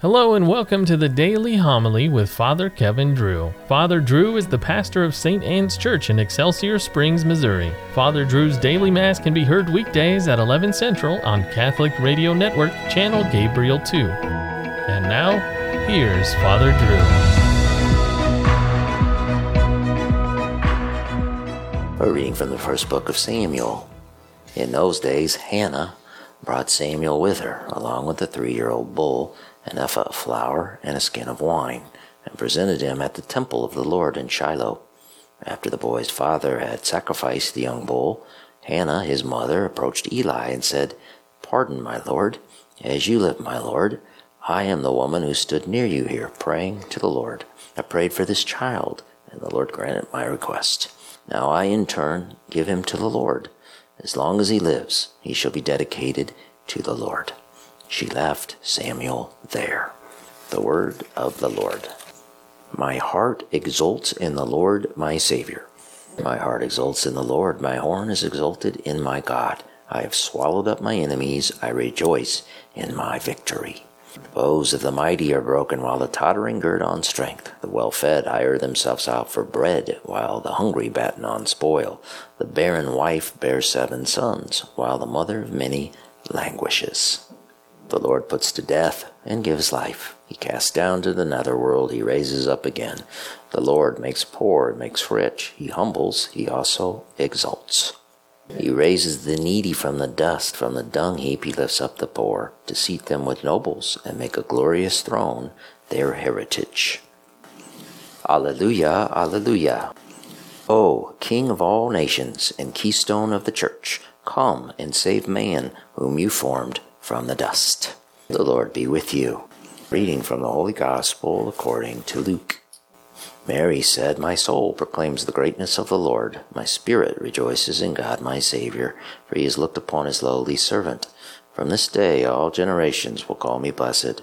Hello and welcome to the Daily Homily with Father Kevin Drew. Father Drew is the pastor of St. Anne's Church in Excelsior Springs, Missouri. Father Drew's daily mass can be heard weekdays at 11 Central on Catholic Radio Network, channel Gabriel 2. And now, here's Father Drew. A reading from the first book of Samuel. In those days, Hannah brought Samuel with her, along with the three year old bull an ephah of flour, and a skin of wine, and presented him at the temple of the Lord in Shiloh. After the boy's father had sacrificed the young bull, Hannah, his mother, approached Eli and said, Pardon, my lord, as you live, my lord, I am the woman who stood near you here, praying to the Lord. I prayed for this child, and the Lord granted my request. Now I, in turn, give him to the Lord. As long as he lives, he shall be dedicated to the Lord. She left Samuel there. The word of the Lord. My heart exults in the Lord my Savior. My heart exults in the Lord. My horn is exalted in my God. I have swallowed up my enemies. I rejoice in my victory. Bows of the mighty are broken while the tottering gird on strength. The well fed hire themselves out for bread while the hungry batten on spoil. The barren wife bears seven sons while the mother of many languishes. The Lord puts to death and gives life. He casts down to the nether world, he raises up again. The Lord makes poor and makes rich. He humbles, he also exalts. He raises the needy from the dust, from the dung heap he lifts up the poor, to seat them with nobles and make a glorious throne their heritage. Alleluia, Alleluia. O King of all nations and keystone of the church, come and save man whom you formed from the dust. The Lord be with you. Reading from the Holy Gospel according to Luke. Mary said, My soul proclaims the greatness of the Lord. My spirit rejoices in God my Savior, for he has looked upon his lowly servant. From this day all generations will call me blessed.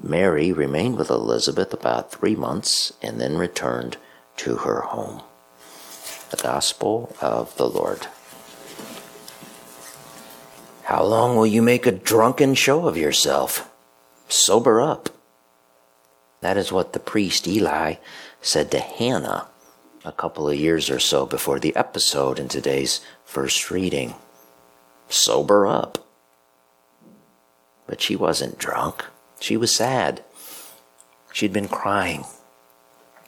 Mary remained with Elizabeth about three months and then returned to her home. The Gospel of the Lord. How long will you make a drunken show of yourself? Sober up. That is what the priest Eli said to Hannah a couple of years or so before the episode in today's first reading. Sober up. But she wasn't drunk. She was sad. She'd been crying.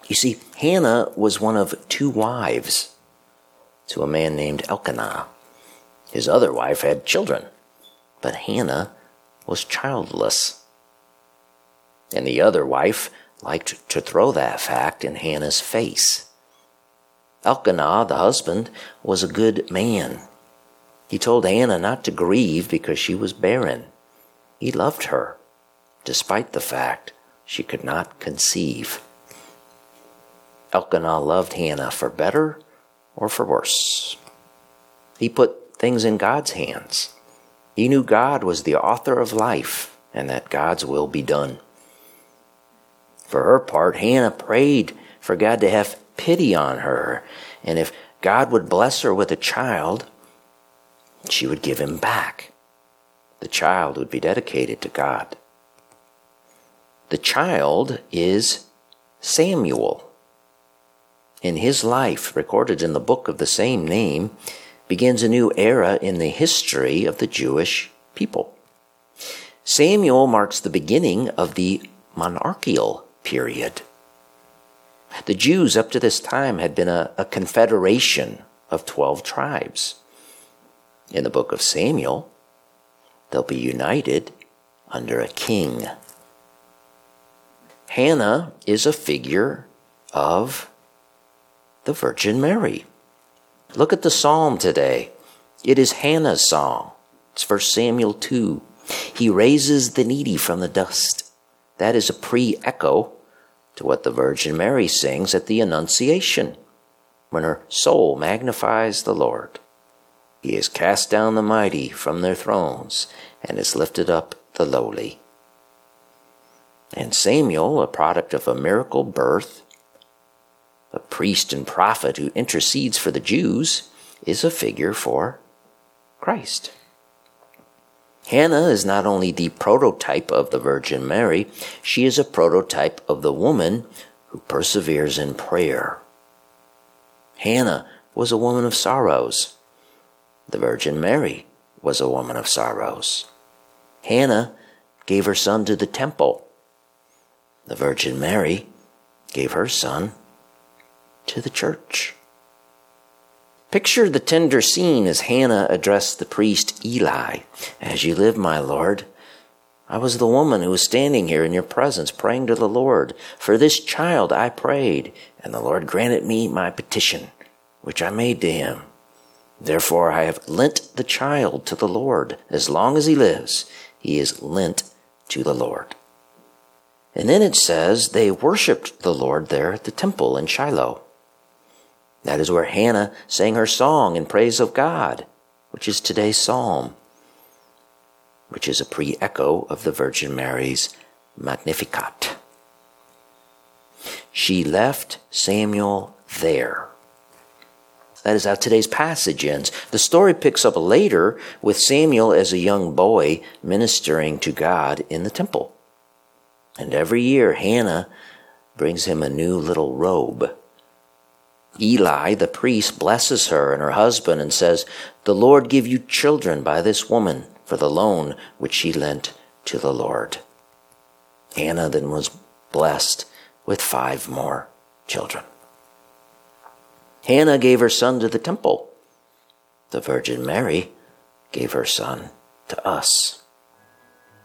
You see, Hannah was one of two wives to a man named Elkanah. His other wife had children, but Hannah was childless. And the other wife liked to throw that fact in Hannah's face. Elkanah, the husband, was a good man. He told Hannah not to grieve because she was barren. He loved her despite the fact she could not conceive. Elkanah loved Hannah for better or for worse. He put things in God's hands. He knew God was the author of life and that God's will be done. For her part, Hannah prayed for God to have pity on her, and if God would bless her with a child, she would give him back. The child would be dedicated to God. The child is Samuel. In his life, recorded in the book of the same name, begins a new era in the history of the Jewish people. Samuel marks the beginning of the monarchical period. The Jews up to this time had been a, a confederation of 12 tribes. In the book of Samuel, they'll be united under a king. Hannah is a figure of the Virgin Mary. Look at the psalm today. It is Hannah's song. It's 1 Samuel 2. He raises the needy from the dust. that is a pre echo to what the Virgin Mary sings at the Annunciation when her soul magnifies the Lord. He has cast down the mighty from their thrones and has lifted up the lowly. And Samuel, a product of a miracle birth, a priest and prophet who intercedes for the Jews, is a figure for Christ. Hannah is not only the prototype of the Virgin Mary, she is a prototype of the woman who perseveres in prayer. Hannah was a woman of sorrows. The Virgin Mary was a woman of sorrows. Hannah gave her son to the temple. The Virgin Mary gave her son to the church. Picture the tender scene as Hannah addressed the priest Eli As you live, my Lord, I was the woman who was standing here in your presence praying to the Lord. For this child I prayed, and the Lord granted me my petition, which I made to him. Therefore I have lent the child to the Lord. As long as he lives, he is lent to the Lord. And then it says they worshiped the Lord there at the temple in Shiloh. That is where Hannah sang her song in praise of God, which is today's psalm, which is a pre echo of the Virgin Mary's Magnificat. She left Samuel there. That is how today's passage ends. The story picks up later with Samuel as a young boy ministering to God in the temple. And every year, Hannah brings him a new little robe Eli, the priest, blesses her and her husband and says, The Lord give you children by this woman for the loan which she lent to the Lord. Hannah then was blessed with five more children. Hannah gave her son to the temple. The Virgin Mary gave her son to us.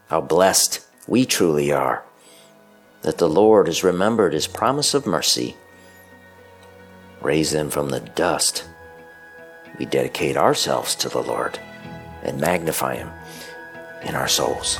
How blessed we truly are that the Lord has remembered his promise of mercy raise them from the dust, we dedicate ourselves to the Lord and magnify Him in our souls.